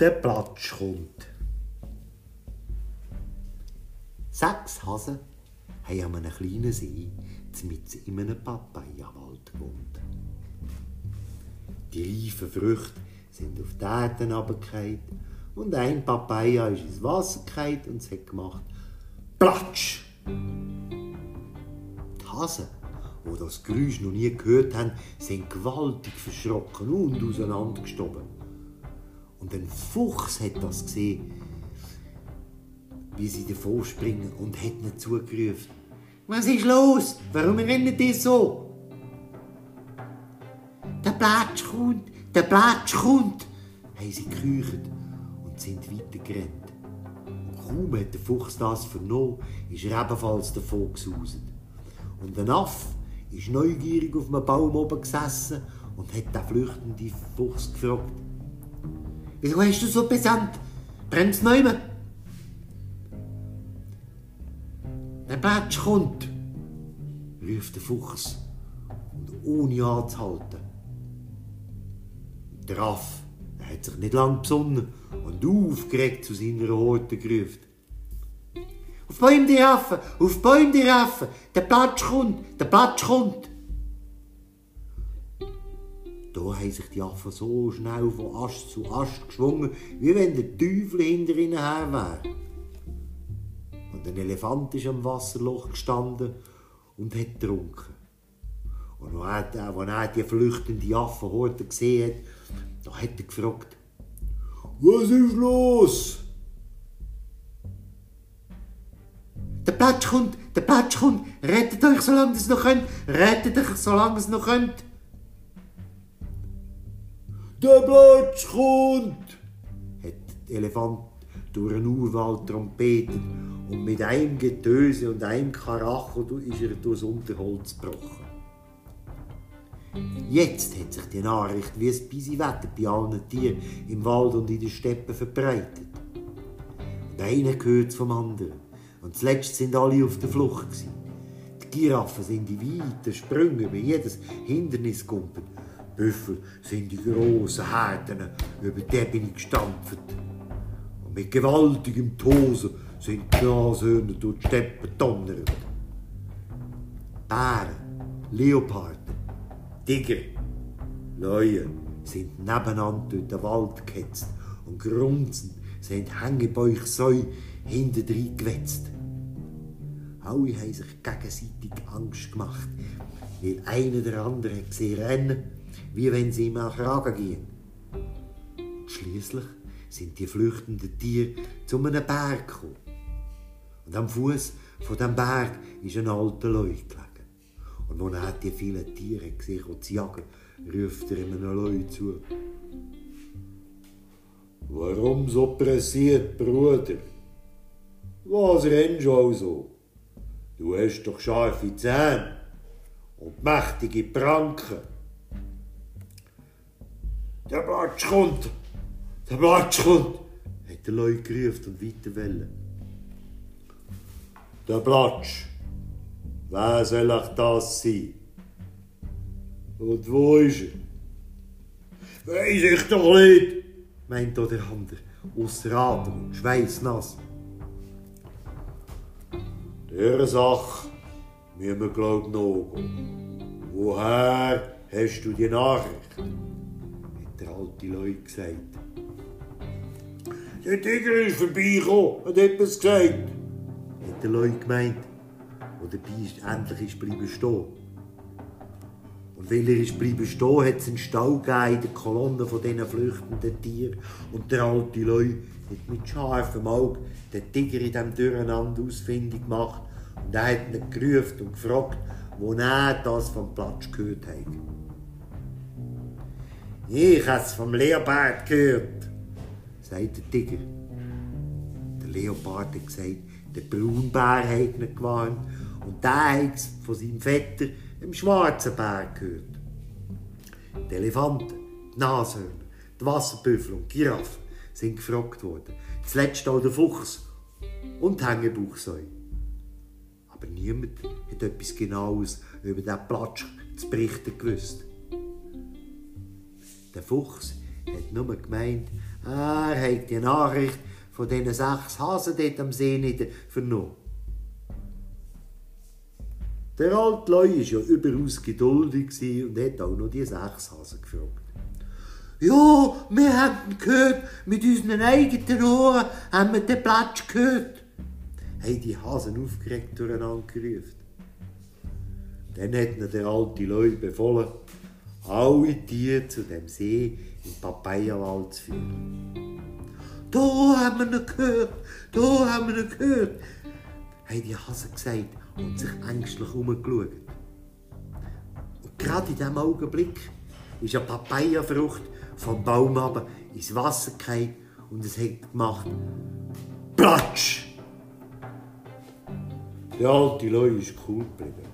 der Platsch kommt. Sechs Hasen haben an einem kleinen See mit in einem Papaya-Wald gewohnt. Die reifen Früchte sind auf die Erde runtergefallen und ein Papaya ist ins Wasser gefallen und es hat gemacht Platsch! Die Hasen, die das Geräusch noch nie gehört haben, sind gewaltig verschrocken und auseinandergestoben. Und ein Fuchs hat das gesehen, wie sie davor springen und hat ihnen zugerufen. Was ist los? Warum rennen die so? Der Platsch kommt, der Platsch kommt, haben sie geküchert und sind weitergerannt. Und kaum hat der Fuchs das vernommen, ist er ebenfalls davon gesaust. Und der Aff ist neugierig auf einem Baum oben gesessen und hat den flüchtenden Fuchs gefragt. Wieso hast du so besandt? Brennt's nicht mehr? Der Platsch kommt, rief der Fuchs und ohne anzuhalten. Der Aff er hat sich nicht lang besonnen und aufgeregt zu seiner Horte gerufen. Auf Bäume die Affen, auf Bäume die Affen, der Platsch kommt, der Platsch kommt. Da haben sich die Affen so schnell von Ast zu Ast geschwungen, wie wenn der Teufel hinter ihnen her wäre. Und ein Elefant ist am Wasserloch gestanden und hat getrunken. Und als er, als die flüchtende Affenhorde gesehen hat, da hat er gefragt, was ist los? Der Platsch kommt, der Platsch kommt, rettet euch, solange ihr es noch könnt, rettet euch, solange ihr es noch könnt. Der Platsch kommt, hat der Elefant durch den Urwald trompetet und mit einem Getöse und einem Karacho ist er durchs Unterholz gebrochen. Jetzt hat sich die Nachricht wie ein Bisi-Wetter bei allen Tieren im Wald und in den Steppen verbreitet. Und einer gehört vom anderen. Und zuletzt sind alle auf der Flucht. Die Giraffen sind in weiten Sprüngen über jedes Hindernis gumpet. Büffel sind in grossen Herden über die Ebene gestampft. Und mit gewaltigem Tosen sind die Nashörner durch die Steppen donnert. Bären, Leoparden, Tiger, Löwen sind nebeneinander durch den Wald gehetzt und grunzend sind Hängebäuchsäu hinterdrein gewetzt. Alle haben sich gegenseitig Angst gemacht, weil einer der andere gesehen rennen, wie wenn sie ihm an Kragen gehen. Schließlich sind die flüchtenden Tiere zu einem Berg gekommen. Und am Fuß von dem Berg ist ein alter Leucht gelegen. Und nun hat die vielen Tiere gesehen, die zu jagen, ruft er einem Leu zu. Warum so pressiert, Bruder? Was rennst du also? Du hast doch scharfe Zähne und mächtige Pranken. Der Platsch kommt! Der Platsch kommt! hat der Leu gerufen und weiter wollen. Der Platsch! Wer soll ich das sein? Und wo ist er? Weiss ich doch nicht, meint der andere, ausser Atem schweißnass. Der Sache müssen wir, glaub ich, nachgehen. Woher hast du die Nachricht? Der alte Leut gesagt. Der Tiger ist vorbeigekommen, hat etwas gesagt, hat der Leut gemeint wo der Biest endlich ist bleiben stehen. Und weil er ist bleiben stehen, hat es einen Stau gegeben in der Kolonne von diesen flüchtenden Tieren. Und der alte Leu hat mit scharfem Auge den Tiger in diesem Durcheinander ausfindig gemacht. Und er hat ihn gerufen und gefragt, wo er das vom Platsch gehört hat. Ich habe es vom Leopard gehört, sagt der Tiger. Der Leopard hat gesagt, der Braunbär hat ihn gewarnt und der hat von seinem Vetter, dem schwarzen Bär, gehört. Die Elefanten, die Nashörner, die Wasserbüffel und die Giraffen sind gefragt worden. Zuletzt auch der Fuchs und die. Aber niemand hat etwas Genaues über diesen Platsch zu berichten gewusst. Der Fuchs hat nur gemeint, Er hat die Nachricht von diesen sechs Hasen dort am See nicht vernommen. Der alte Leu war ja überaus geduldig und hat auch noch die sechs Hasen gefragt. Ja, wir haben gehört, mit unseren eigenen Ohren haben wir den Platsch gehört. Haben die Hasen aufgeregt durcheinander gerufen. Dann hat der alte Leu befohlen, alle Tiere zu dem See im Papayawald zu führen. Da haben wir ihn gehört, da haben wir ihn gehört, haben die Hasen gesagt und sich ängstlich umgeschaut. Und gerade in diesem Augenblick ist eine Papayafrucht vom Baum aber ins Wasser gefallen und es hat gemacht Platsch! Der alte Leu ist cool geblieben.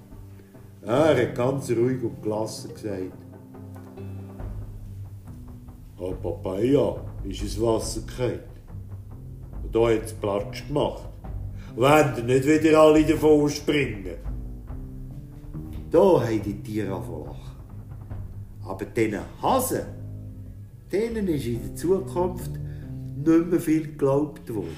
Er hat ganz ruhig und gelassen gesagt, eine Papaya ist ins Wasser gefallen. Und da hat es Platsch gemacht. Wenn nicht wieder alle davon springen. Da haben die Tiere angefangen Aber diesen Hasen, denen ist in der Zukunft nicht mehr viel geglaubt worden.